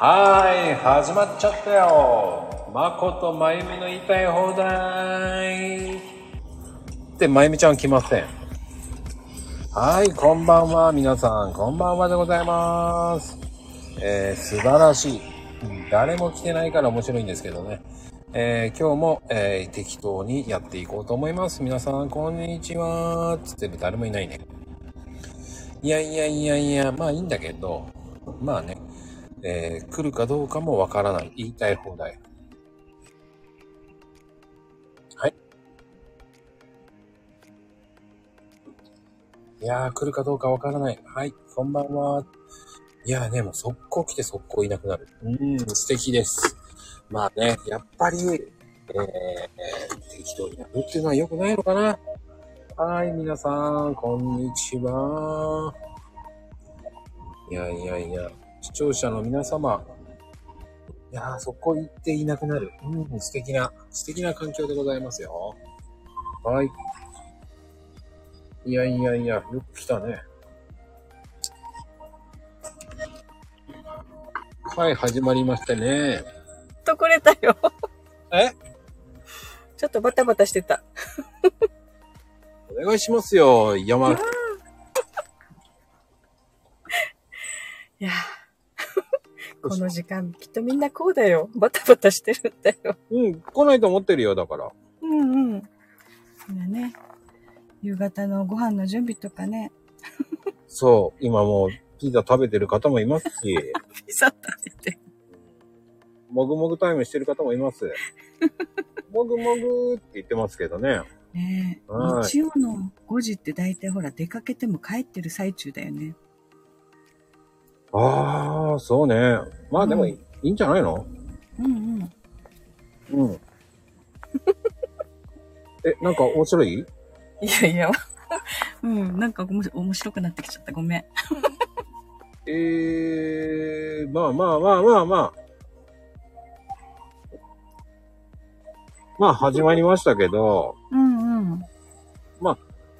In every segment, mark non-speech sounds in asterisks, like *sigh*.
はい、始まっちゃったよ。まことまゆみの言いたい放題。で、まゆみちゃん来ません。はい、こんばんは、皆さん、こんばんはでございます。えー、素晴らしい。誰も来てないから面白いんですけどね。えー今日も、えー適当にやっていこうと思います。皆さん、こんにちは。つって誰もいないね。いやいやいやいや、まあいいんだけど、まあね、えー来るかどうかもわからない。言いたい放題。はい。いやー、来るかどうかわからない。はい、こんばんは。いやーね、もう速攻来て速攻いなくなる。うーん、素敵です。まあね、やっぱり、えー、適当にやるっていうのは良くないのかな。はい、皆さん、こんにちは。いやいやいや、視聴者の皆様。いやー、そこ行っていなくなる。うん、素敵な、素敵な環境でございますよ。はい。いやいやいや、よく来たね。はい、始まりましたね。とこれたよ。え？ちょっとバタバタしてた。お願いしますよ、山。*laughs* いやーこの時間、きっとみんなこうだよ。バタバタしてるんだよ。うん、来ないと思ってるよ、だから。うんうん。今ね、夕方のご飯の準備とかね、そう、今もうピザ食べてる方もいますし、*laughs* ピザ食べて。もぐもぐタイムしてる方もいます。*laughs* もぐもぐって言ってますけどね。ねえ、はい日曜の5時って大体ほら出かけても帰ってる最中だよね。ああ、そうね。まあでもいい,、いいんじゃないの？うんうん。うん。*laughs* え、なんか面白い？いやいや、*laughs* うん、なんかおもし面白くなってきちゃった。ごめん。*laughs* えー、まあまあまあまあまあ。まあ始まりましたけど、うんうん。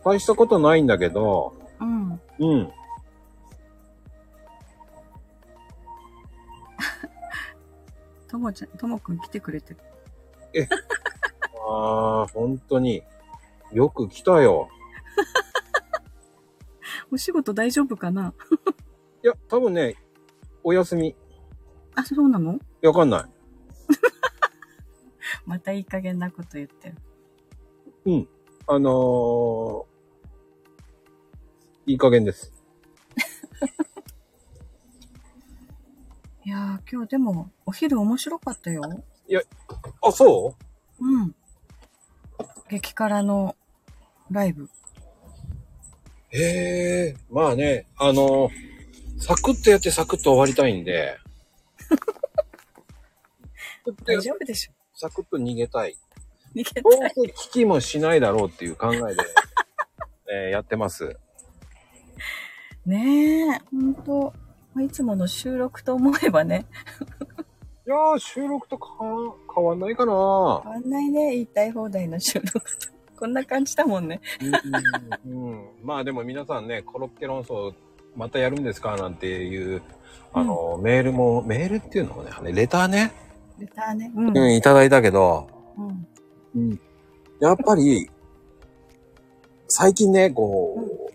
大したことないんだけど、うん。うん。ともちゃん、ともくん来てくれてる。ああ、本当に。よく来たよ。*laughs* お仕事大丈夫かな？*laughs* いや、多分ね、お休み。いあ、そうなの？やわかんない。*laughs* またいい加減なこと言ってる。あのー、いい加減です。いやー、今日でも、お昼面白かったよ。あ、そう？うん。激辛のライブ。へえ、まあね、あのー、サクッとやってサクッと終わりたいんで。*laughs* 大丈夫でしょサクッと逃げたい。逃げどうたい。せ聞きもしないだろうっていう考えで、*laughs* えーやってます。ねえ、ほんと。まあいつもの収録と思えばね。いやー、収録とか変わんないかな変わんないね。言いたい放題の収録と。こんな感じだもんね。うん、うんまあでも皆さんね、コロッケ論争またやるんですかなんていう、あの、メールも、メールっていうのもね、レターね、レターね。うん。うん、いただいたけど、うん。うん、やっぱり、最近ね、こ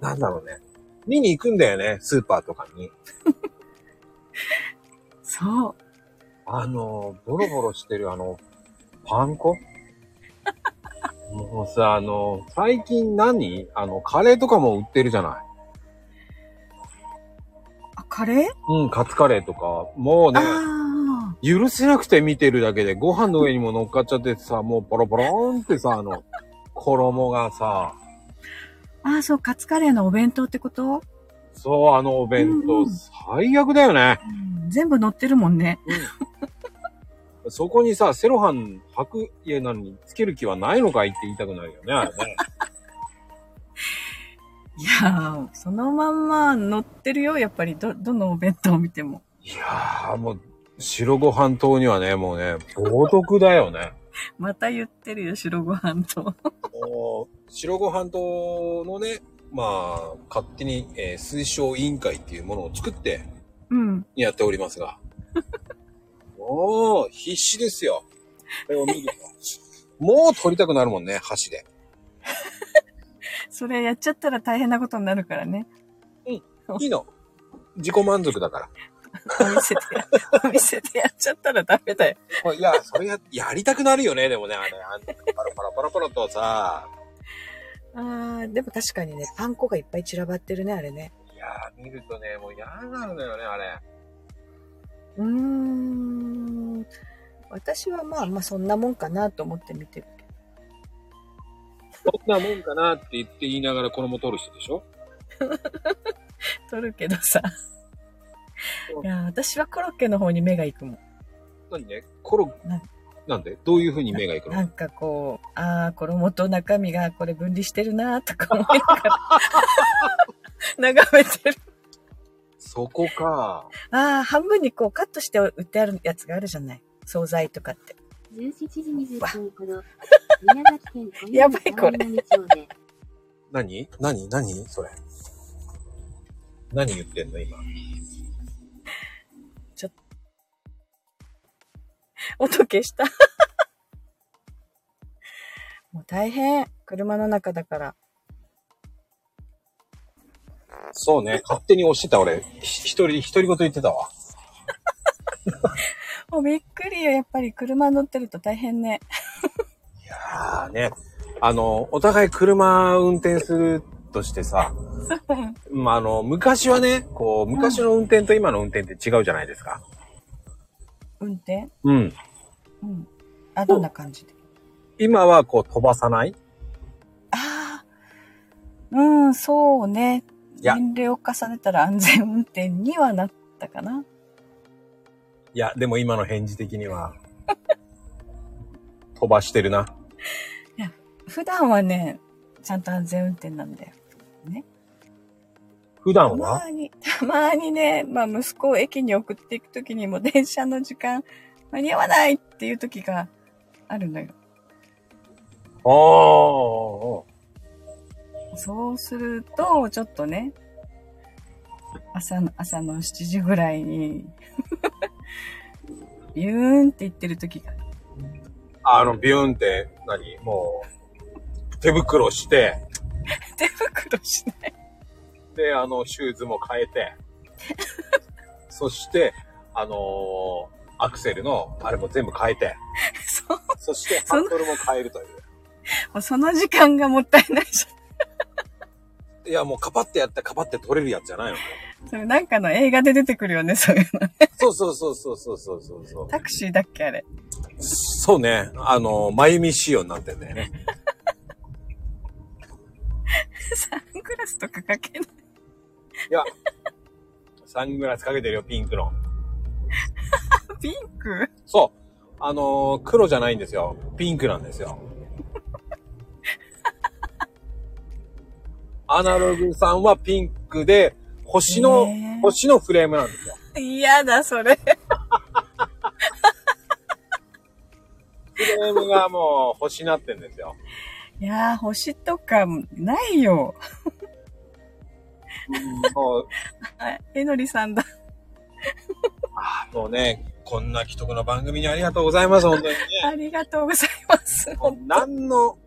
う、なんだろうね、見に行くんだよね、スーパーとかに。*laughs* そう。あの、ボロボロしてるあの、パン粉？*laughs* もうさ、あの、最近何？あの、カレーとかも売ってるじゃない。あ、カレー？うん、カツカレーとか、もうね、あ許せなくて見てるだけで、ご飯の上にも乗っかっちゃってさ、もうポロポローンってさ、あの、*laughs* 衣がさ、あ。ああ、そう、カツカレーのお弁当ってこと、そう、あのお弁当、うんうん最悪だよね。うん、全部乗ってるもんね。そこにさ、セロハン履く家なのにつける気はないのかいって言いたくなるよね、あれね。*laughs* いやー、そのまんま乗ってるよ。やっぱり、ど、どのお弁当を見ても。いやー、もう、白ご飯党にはね、もうね、冒涜だよね。*laughs* また言ってるよ、白ご飯と。白ご飯党のね、まあ、勝手に、えー推奨委員会っていうものを作って、うん。やっておりますが。*laughs* もう、必死ですよ。これを見ると。もう取りたくなるもんね、箸で。それやっちゃったら大変なことになるからね。いいの。自己満足だから。お店でや、お店でやっちゃったらダメだよ。いや、それや、やりたくなるよね、でもね、あれ、あんパラパラパラパラとさ。あー、でも確かにね、パン粉がいっぱい散らばってるね、あれね。いやー、見るとね、もう嫌なるのよね、あれ。うーん。私はまあまあそんなもんかなと思って見てるけど。そんなもんかなって言って言いながら衣取る人でしょ？*laughs* 撮るけどさ。いや、私はコロッケの方に目が行くもん。何ね？コロな、なんで？どういう風に目がいくの？なんかこう、ああ、衣と中身がこれ分離してるなとか思いながら、*laughs* 眺めてる。そこか。ああ、半分にこうカットして売ってあるやつがあるじゃない？惣菜とかって。17時20分頃、*laughs* 宮崎県小やばい何？何？何？それ。何言ってんの今？*laughs* 音消した。*laughs* もう大変。車の中だから。そうね。勝手に押してた俺。ひ一人、独り言言ってたわ。*laughs* もうびっくりよ。やっぱり車乗ってると大変ね。いやーね。あの、お互い車運転するとしてさ、まあ、あの、昔はね、こう、昔の運転と今の運転って違うじゃないですか。運転？うん。うん。あ、どんな感じで？今はこう飛ばさない？ああ。うん、そうね。いや年齢を重ねたら安全運転にはなったかな。いや、でも今の返事的には、*laughs* 飛ばしてるな。普段はね、ちゃんと安全運転なんだよ。た普段は？まに、*laughs* たまにね、まあ息子を駅に送っていくときにも電車の時間間に合わないっていう時があるのよ。ああ、そうすると、ちょっとね、朝の、朝の7時ぐらいに、*laughs* ビューンって言ってる時が。あの、ビューンって何、もう、手袋して、*laughs* 手袋しない。で、あの、シューズも変えて、*laughs* そして、あのー、アクセルの、あれも全部変えて、*laughs* そそしてハンドルも変えるという。もうその時間がもったいないじゃん。いや、もうカパってやってらカパって取れるやつじゃないのそれなんかの映画で出てくるよね、そういうのね。そうそうそうそうそうそうそうタクシーだっけ、あれ。そうね。あの、まゆみ仕様になってんだよね。*laughs* サングラスとかかけなういや、サングラスかけてるよ、ピンクの。*laughs* ピンク？そう。あのー黒じゃないんですよ。ピンクなんですよ。*laughs* アナログさんはピンクで、星の、ねえ星のフレームなんですよ。嫌だ、それ。フレームがもう星になってんですよ。いやー、星とかないよ。もう、あえのりさんだ。あーもうね、こんな既得な番組にありがとうございます、本当にね。ありがとうございます。何の、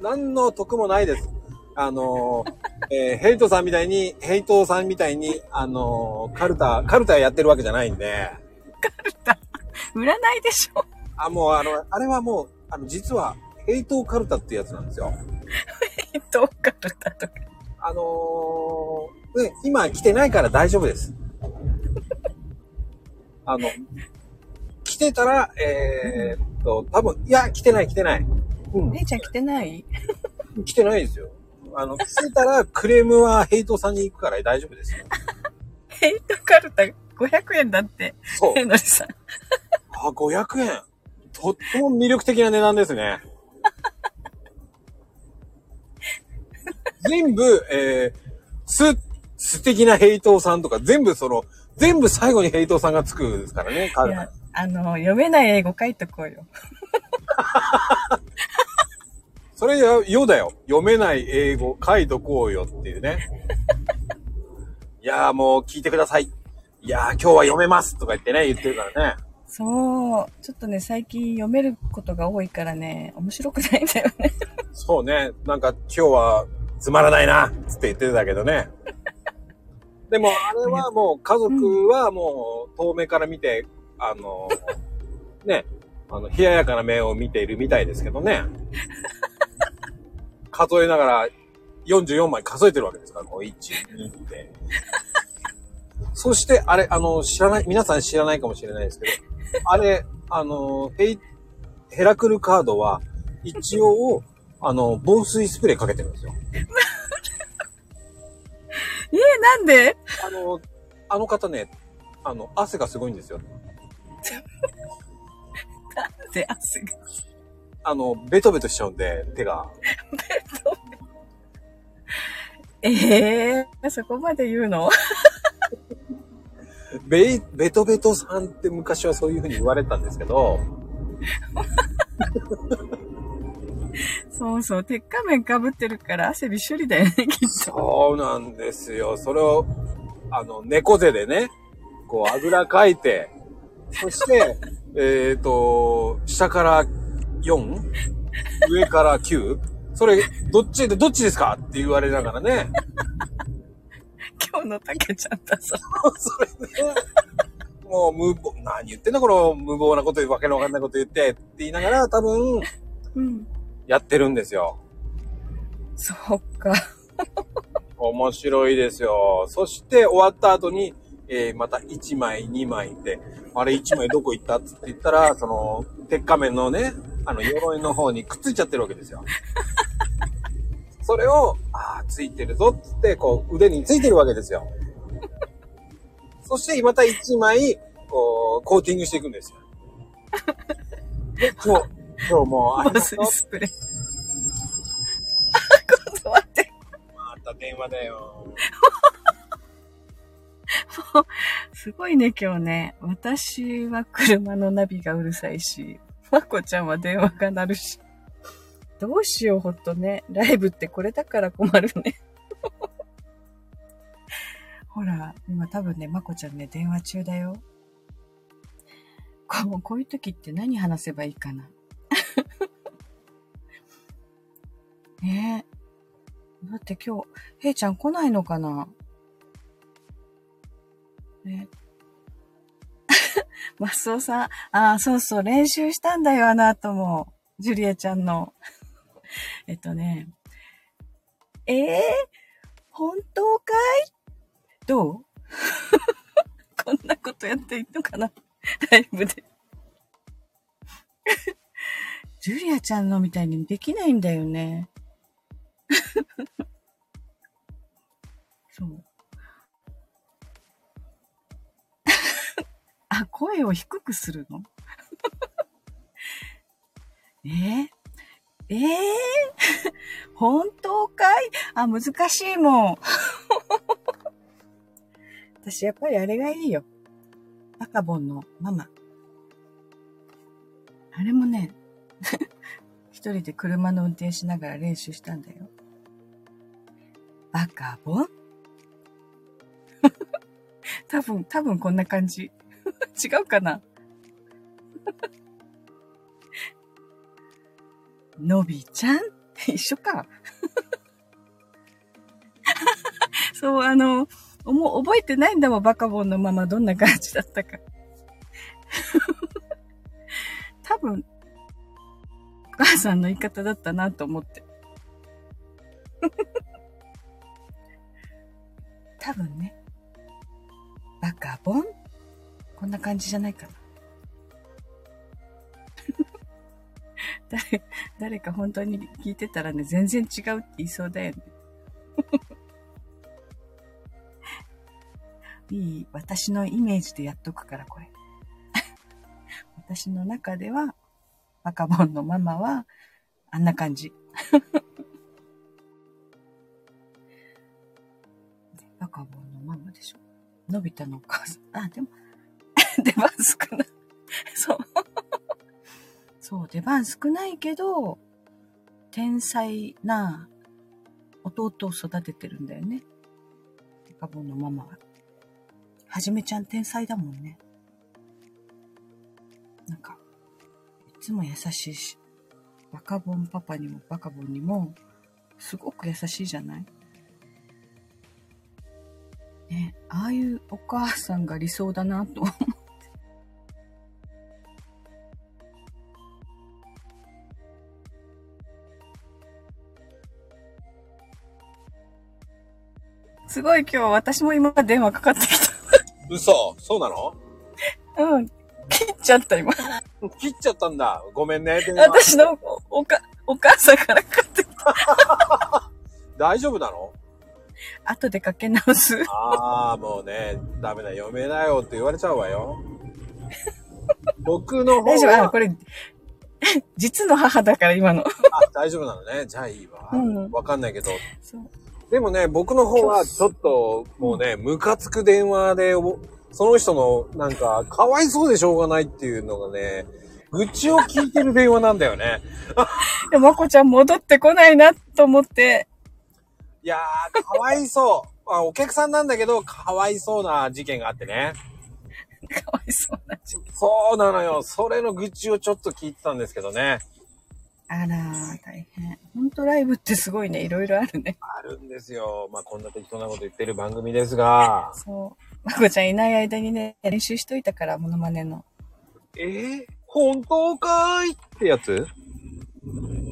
何の得もないです。あのー、えーヘイトさんみたいに、ヘイトさんみたいに、あのーカルタ、カルタやってるわけじゃないんで、占いでしょ。あ、もうあの、あれはもう、あの、実は、ヘイトカルタってやつなんですよ。どうかルタとか。あのーね、今来てないから大丈夫です。*laughs* あの、来てたら、えーっと、多分、いや、来てない来てない。うん、姉ちゃん来てない？*laughs* 来てないですよ。あの、来てたら、クレームはヘイトさんに行くから大丈夫ですよ。*laughs* ヘイトカルタ500円だって。そう。えのりさん。あ、500円。とっても魅力的な値段ですね。全部、えー、す、素敵なヘイトさんとか、全部その、全部最後にヘイトさんがつくですからね、カルタいや、あの、読めない英語書いとこうよ。それよ、よだよ。読めない英語書いとこうよっていうね。*laughs* いやーもう聞いてください。いやー、今日は読めますとか言ってね、言ってるからね。そう。ちょっとね、最近読めることが多いからね、面白くないんだよね。そうね。なんか今日はつまらないな、つって言ってたけどね。でもあれはもう家族はもう遠目から見て、あの、ね、あの、冷ややかな目を見ているみたいですけどね。数えながら44枚数えてるわけですから、こう1、2って。そして、あれ、あの、知らない、皆さん知らないかもしれないですけど、あれ、あの、ヘイ、ヘラクルカードは、一応、あの、防水スプレーかけてるんですよ。*laughs* えー、なんで？あの、あの方ね、あの、汗がすごいんですよ。で、汗が？あの、ベトベトしちゃうんで、手が。ええー、そこまで言うの？*laughs* ベイ、ベトベトさんって昔はそういう風に言われたんですけど、*laughs* そうそう、鉄仮面被ってるから汗びっしょりだよね、きっと。そうなんですよ。それを、あの、猫背でね、こう、あぐらかいて、そして、*laughs* えっと、下から 4? 上から 9? それ、どっちで、どっちですか？って言われながらね。*laughs* 今日のたけちゃんだぞ。*laughs* それね、もう無謀、何言ってんだこの無謀なこと言うわけのわかんないこと言ってって言いながら多分うん。やってるんですよ。そっか。面白いですよ。そして終わった後に、えーまた1枚、2枚って、あれ1枚どこ行ったっつって言ったら、その、鉄仮面のね、あの、鎧の方にくっついちゃってるわけですよ。それを、ああ、ついてるぞっつって、こう、腕についてるわけですよ。そして、また1枚、こう、コーティングしていくんですよ。で、今日、今日もう、あり防がとスプレー。あ、今度待って。また電話だよ。すごいね、今日ね。私は車のナビがうるさいし、まこちゃんは電話が鳴るし。どうしよう、ほんとね。ライブってこれだから困るね。ほら、今多分ね、まこちゃんね、電話中だよ。こうこういう時って何話せばいいかな。*laughs* ねえ。だって今日、へいちゃん来ないのかな？ね。*laughs* マスオさん、ああ、そうそう、練習したんだよ、あの後も。ジュリアちゃんの。*laughs* えっとね。ええ本当かい？どう？こんなことやっていいのかな？ライブで。ジュリアちゃんのみたいにできないんだよね。*laughs* そう。*laughs* あ、声を低くするの？*laughs* えー、えー、本当かい？あ、難しいもん。私やっぱりあれがいいよ。バカボンのママ。あれもね、一人で車の運転しながら練習したんだよ。バカボン？*laughs* 多分、多分こんな感じ。*laughs* 違うかな？*laughs* のびちゃん？一緒か。そう、あの、もう覚えてないんだもん、バカボンのままどんな感じだったか。多分、母さんの言い方だったなと思って。*laughs* 多分ね、バカボンこんな感じじゃないかな。*laughs* 誰、誰か本当に聞いてたらね、全然違うって言いそうだよね。*laughs* いい、私のイメージでやっとくから、これ。私の中では、バカボンのママは、あんな感じ。バカボンのママでしょ。のび太のお母さん。あ、でも、*laughs* 出番少ない。*laughs* そう。そう、出番少ないけど、天才な弟を育ててるんだよね。バカボンのママは。はじめちゃん天才だもんね。なんか、つも優しいし、バカボンパパにもバカボンにも、すごく優しいじゃない？ね、ああいうお母さんが理想だなと思う。すごい今日私も今電話かかってき嘘そうなの？た。うん。切っちゃった今。切っちゃったんだ。ごめんね。私のおおか、お母さんからかかってきた。*laughs* 大丈夫なの？後でかけ直す。ああ、もうね、ダメだ、嫁だよって言われちゃうわよ。*laughs* 僕の方大丈夫？あ、はこれ、実の母だから今の。あ、大丈夫なのね。じゃあいいわ。うんわかんないけど。そうでもね、僕の方はちょっと、もうね、ムカつく電話で、おその人の、なんか、かわいそうでしょうがないっていうのがね、愚痴を聞いてる電話なんだよね。*laughs* で、まこちゃん戻ってこないなと思って、いやー、かわいそう。あお客さんなんだけど、かわいそうな事件があってね。*laughs* かわいそうな時期。そうなのよ。それの愚痴をちょっと聞いてたんですけどね。あらー、大変。ほんとライブってすごいね。いろいろあるね。あるんですよ。まあ、こんな適当なこと言ってる番組ですが。そう。まこちゃんいない間にね、練習しといたから、モノマネの。えー、本当かーいってやつ？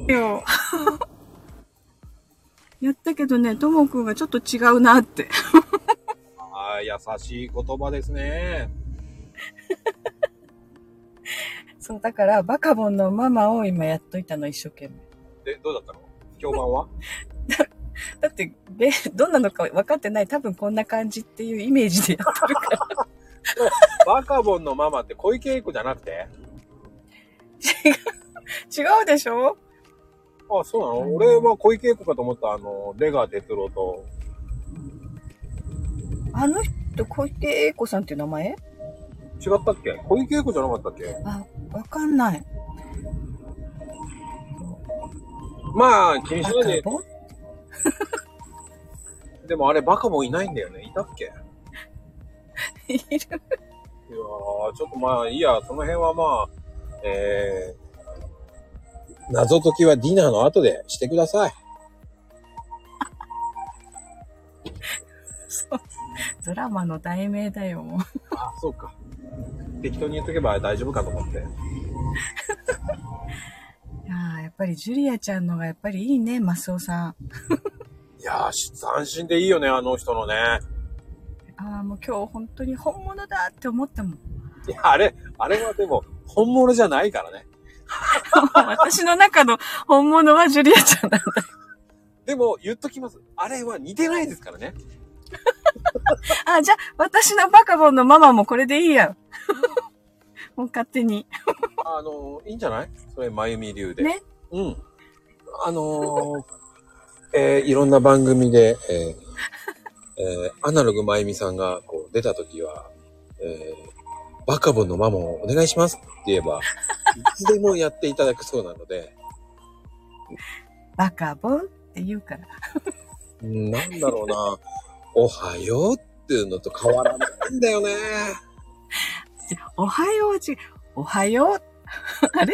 よ。*laughs* やったけどね、ともくんがちょっと違うなって。ああ、優しい言葉ですね。そう、だから、バカボンのママを今やっといたの、一生懸命。で、どうだったの？評判は？*laughs* だって、べ、どんなのか分かってない。多分こんな感じっていうイメージでやってるから。バカボンのママって小池栄子じゃなくて？違うでしょ？あ、そうなの、うん俺は小池栄子かと思った、あの、出川哲朗と。あの人、小池栄子さんっていう名前？違ったっけ？小池栄子じゃなかったっけ？あ、わかんない。まあ、気にしバないで。カボン *laughs* でもあれバカボンいないんだよね。いたっけ？いいる。やー、ちょっとまあいいや、その辺はまあ、えー、謎解きはディナーの後でしてください。*laughs* そう。ドラマの題名だよ、もう。あ、そうか。適当に言っとけば大丈夫かと思って。*laughs* いやーやっぱりジュリアちゃんのがやっぱりいいね、マスオさん。*laughs* いやー、斬新でいいよね、あの人のね。ああ、もう今日本当に本物だって思ったもん。いや、あれ、あれはでも、本物じゃないからね。*laughs* 私の中の本物はジュリアちゃんなんだ。でも、言っときます。あれは似てないですからね。あ、じゃあ、私のバカボンのママもこれでいいやん。*laughs* もう勝手に。あのーいいんじゃない？それ、まゆみ流で。ね。うん。あのーえーいろんな番組で、えーえーアナログまゆみさんがこう出たときは、えーバカボンのママをお願いしますって言えば、いつでもやっていただくそうなので、バカボンって言うから。うんなんだろうな、おはようっていうのと変わらないんだよね。おはようじ、おはよう。あれ？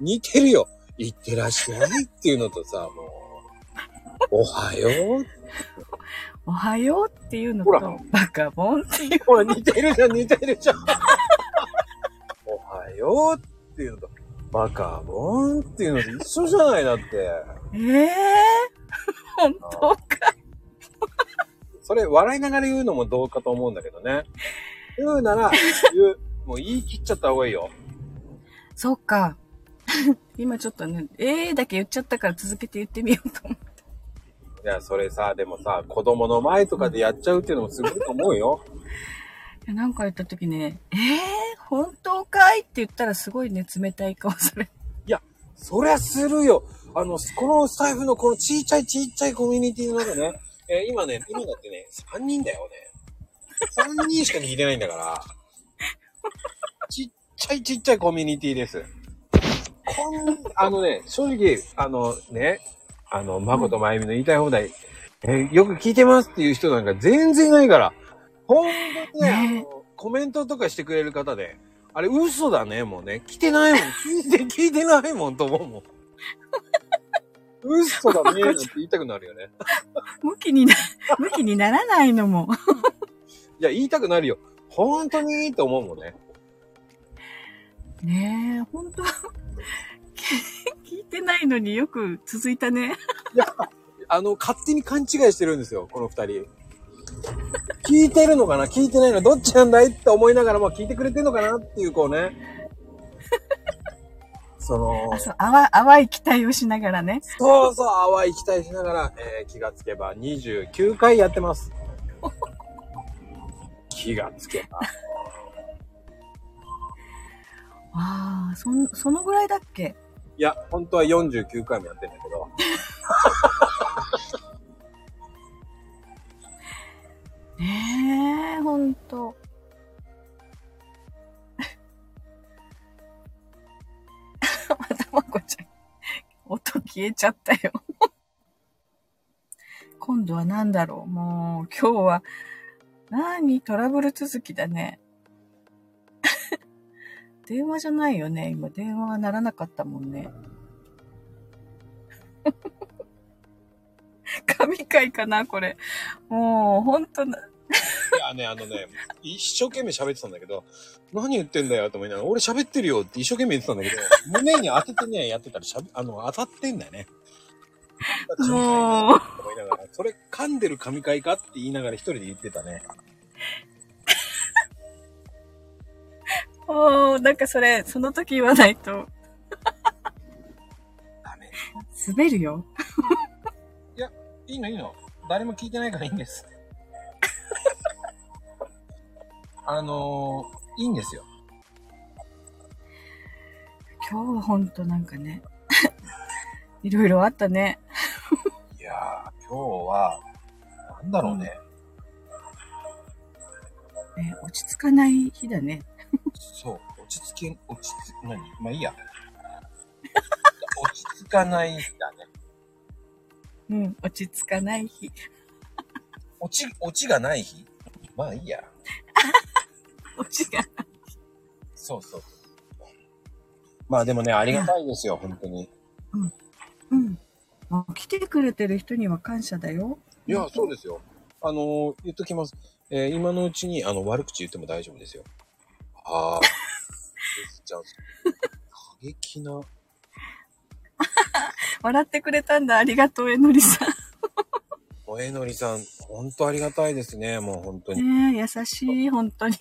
似てるよ。いってらっしゃいっていうのとさ、もう、おはよう。おはようっていうのと、バカボンっていう。ほら、似てるじゃん、似てるじゃん。おはようっていうのと、バカボンっていうのと一緒じゃないだって。ええー、本当か。それ、笑いながら言うのもどうかと思うんだけどね。言うなら、言う。*laughs* もう言い切っちゃった方がいいよ。そっか。*laughs* 今ちょっとね、ええー、だけ言っちゃったから続けて言ってみようと思って。いや、それさ、でもさ、子供の前とかでやっちゃうっていうのもすごいと思うよ。*laughs* いやなんか言った時ね、ええー、本当かいって言ったらすごいね、冷たい顔され。そりゃするよ。あの、このスタイフのこのちっちゃいちっちゃいコミュニティの中ね、えー今ね、今だってね、3人だよね。3人しか聞いてないんだから。ちっちゃいちっちゃいコミュニティです。こん、あのね、正直、あのね、あの、まことまゆみの言いたい放題、えーよく聞いてますっていう人なんか全然いないから。ほんとにね、ねあの、コメントとかしてくれる方で、あれ嘘だね、もうね。来てないもん。聞いて、聞いてないもんと思うもん。嘘だね、なんて言いたくなるよね。*laughs* 向きにな、向きにならないのも。いや、言いたくなるよ。本当にって思うもんね。ねえ、本当？*laughs* 聞いてないのによく続いたね。あの、勝手に勘違いしてるんですよ、この二人。聞いてるのかな？聞いてないの？どっちなんだいって思いながら、まあ聞いてくれてんのかなっていう、こうね。そのあ、、そう、淡淡い期待をしながらね。そうそう、淡い期待しながら、えー気がつけば29回やってます。*laughs* 気がつけば。*laughs* ああ、そん、そのぐらいだっけ？いや、本当は49回もやってんだけど。*laughs* ねえ、ほんと。またまこちゃん、音消えちゃったよ。今度は何だろう？もう、今日は、何？トラブル続きだね。*laughs* 電話じゃないよね。今電話が鳴らなかったもんね。*laughs* 神回かなこれ。もう、ほんとな、いやね、あのね、一生懸命喋ってたんだけど、何言ってんだよと思いながら、俺喋ってるよって一生懸命言ってたんだけど、胸に当ててね、やってたらしゃべ、あの、当たってんだよね。もう、と思いながら、それ噛んでる神回かって言いながら一人で言ってたね。もう、なんかそれ、その時言わないと、ダメ。滑るよ。いいのいいの。誰も聞いてないからいいんです。あのー、いいんですよ。今日はほんとなんかね、いろいろあったね。今日は、なんだろうね。ね落ち着かない日だね。そう、落ち着け、落ち着、何？まあいいや。*laughs* 落ち着かない日だね。うん、落ち着かない日。落ち、落ちがない日？まあいいや。*laughs* 落ちが。そうそう。まあでもね、ありがたいですよ、本当に。うん。あ来てくれてる人には感謝だよ。いや、そうですよ。あのー言っときます。えー今のうちに、あの、悪口言っても大丈夫ですよ。ああ。じゃあ、過激な。*laughs* 笑ってくれたんだ。ありがとう、えのりさおえのりさん、本当ありがたいですね。もう本当に。ん。ねえ、優しい、本当に。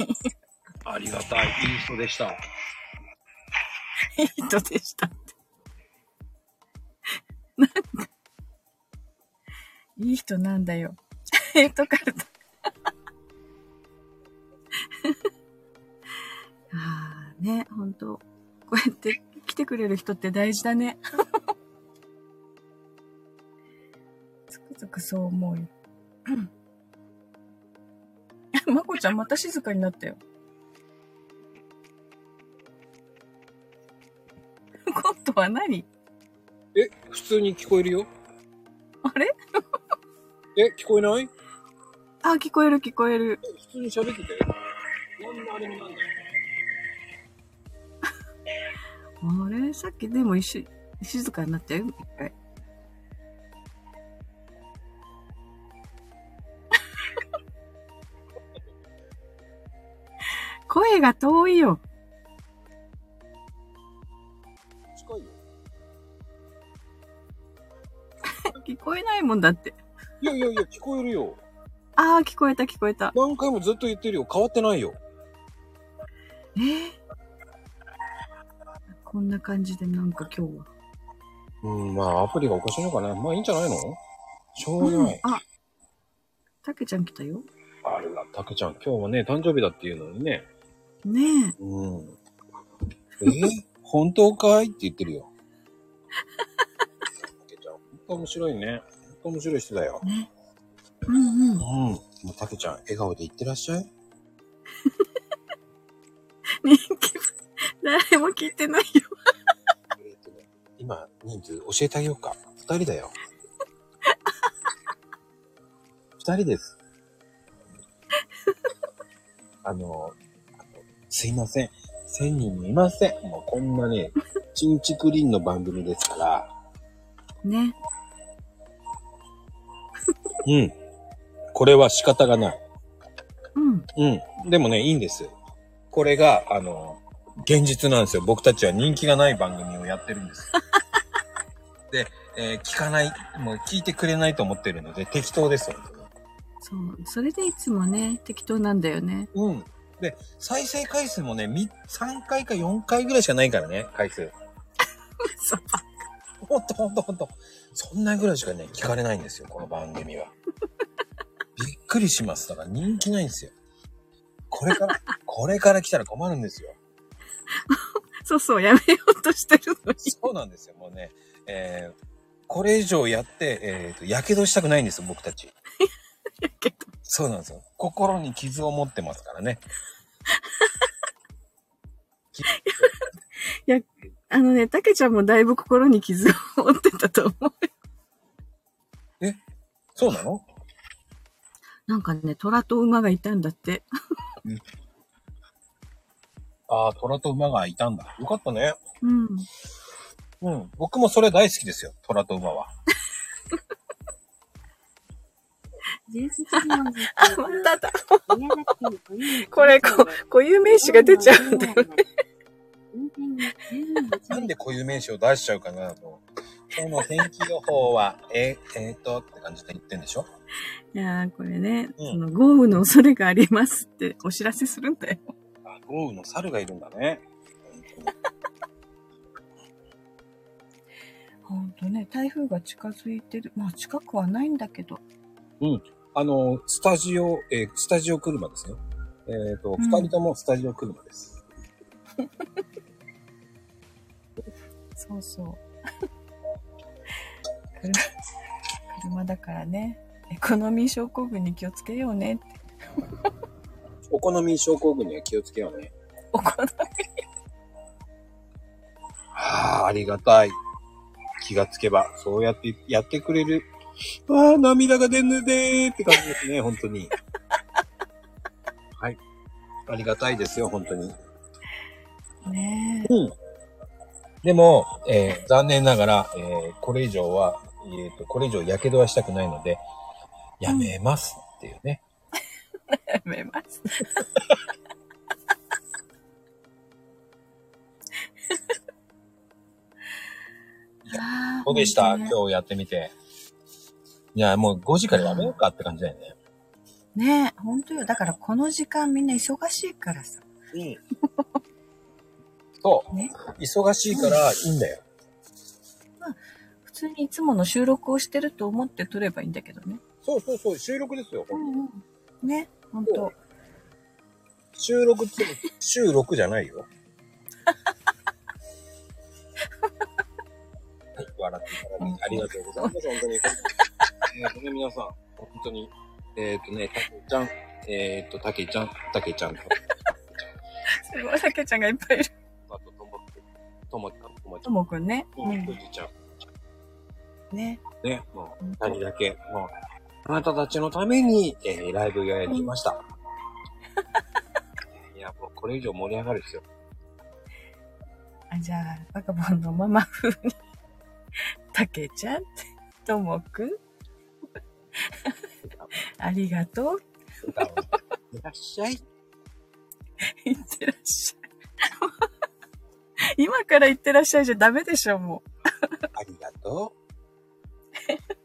ありがたい。いい人でした。*laughs* いい人でしたって。なんか、いい人なんだよ。*laughs* ヘイトカルタ。*laughs* ああ、ね、本当こうやって来てくれる人って大事だね。*laughs* つくづくそう思うよ。まこちゃんまた静かになったよ。今度は何？え、普通に聞こえるよあれ？え、聞こえない？あ、聞こえる聞こえる。え普通に喋ってて。なんのあれもなんだよ。*laughs* あれ？さっきでも一緒、静かになったよ、一回。*laughs* 声が遠いよ。近いよ。*laughs* 聞こえないもんだって。いやいやいや、聞こえるよ。ああ、聞こえた聞こえた。何回もずっと言ってるよ。変わってないよ。えー？こんな感じでなんか今日は。うん、まあ、アプリがおかしいのかな。まあ、いいんじゃないの？しょうがない。あ、たけちゃん来たよ。あれだ、たけちゃん、今日はね、誕生日だっていうのにね。ねえ。うん。え本当かい？って言ってるよ。*laughs* たけちゃん、本当面白いね。本当面白い人だよ。ね。うんうん。うん。もうたけちゃん、笑顔で言ってらっしゃい。*laughs* 人気、誰も聞いてないよ。えっとね、今、人数教えてあげようか。二人だよ。*laughs* 二人です。あの、あのすいません。1000人見ません。もうこんなね、*laughs* チンチクリンの番組ですから。ね。うん。これは仕方がない。うん。うん。でもね、いいんです。これが、あの、現実なんですよ。僕たちは人気がない番組をやってるんです。*laughs* で、えー聞かない、もう聞いてくれないと思ってるので、適当ですよ。そう。それでいつもね、適当なんだよね。うん。で、再生回数もね、み3回か4回ぐらいしかないからね、回数。*laughs* そう。ほんとほんとほんと。そんなぐらいしかね、聞かれないんですよ、この番組は。*laughs* びっくりします。だから人気ないんですよ。これから、これから来たら困るんですよ。*laughs* そうそう、やめようとしてるのに。そうなんですよ。もうね、えー、これ以上やって、えーと、やけどしたくないんですよ、僕たち。*laughs* やけど。そうなんですよ。心に傷を持ってますからね。きあのね、たけちゃんもだいぶ心に傷を負ってたと思う。*laughs* そうなの？なんかね、虎と馬がいたんだって。ああ、虎と馬がいたんだ。よかったね。うん。うん。僕もそれ大好きですよ、虎と馬は。あ、まただ。宮崎県固有これ、こ、固有名詞が出ちゃうんだよね。なんで固有名詞を出しちゃうかなと。今日の天気予報は、えー、えーと、って感じで言ってんでしょ？いやー、これね、うんその豪雨の恐れがありますってお知らせするんだよ。あ、豪雨の猿がいるんだね。ほんとね、台風が近づいてる。まあ近くはないんだけど。あの、スタジオ、えースタジオ車ですよ。えっ、と、うん二、人ともスタジオ車です。*laughs* そうそう。車車だからね、エコノミー症候群に気をつけようねって。お好み症候群には気をつけようね。お好みああ、ありがたい。気がつけば、そうやってやってくれる。ああ、涙が出んぬでーって感じですね、*laughs* 本当に。はい。ありがたいですよ、本当に。ねうん。でも、えー残念ながら、えーこれ以上は、えっ、と、これ以上火傷はしたくないので、やめますっていうね。やめます。どうでした、今日やってみて。いや、もう5時からやめようかって感じだよね。ねえ、ほんとよ。だからこの時間みんな忙しいからさ。うん。そう。ね。忙しいからいいんだよ。普通にいつもの収録をしてると思って撮ればいいんだけどね。そうそうそう、収録ですよ。うんうん。ね、ほんと。収録って、収録じゃないよ。はい、笑っていただきありがとうございます、本当に。えーとね、皆さん、本当に、えっ、とね、たけちゃん、えっ、と、たけちゃん、たけちゃん、すごい、さけちゃんがいっぱいいる。あと、ともともちゃん、ともくんね。うん、ふじちゃん。ね。ね、もう、二人だけ、もう、あなたたちのために、えーライブをやりました。*laughs* いや、もうこれ以上盛り上がるですよ。あ、じゃあ、バカボンのママ風に、たけちゃんともくん、ありがとう。いらっしゃい。*laughs* いってらっしゃい。今から行ってらっしゃいじゃダメでしょ、もう。ありがとう。*laughs*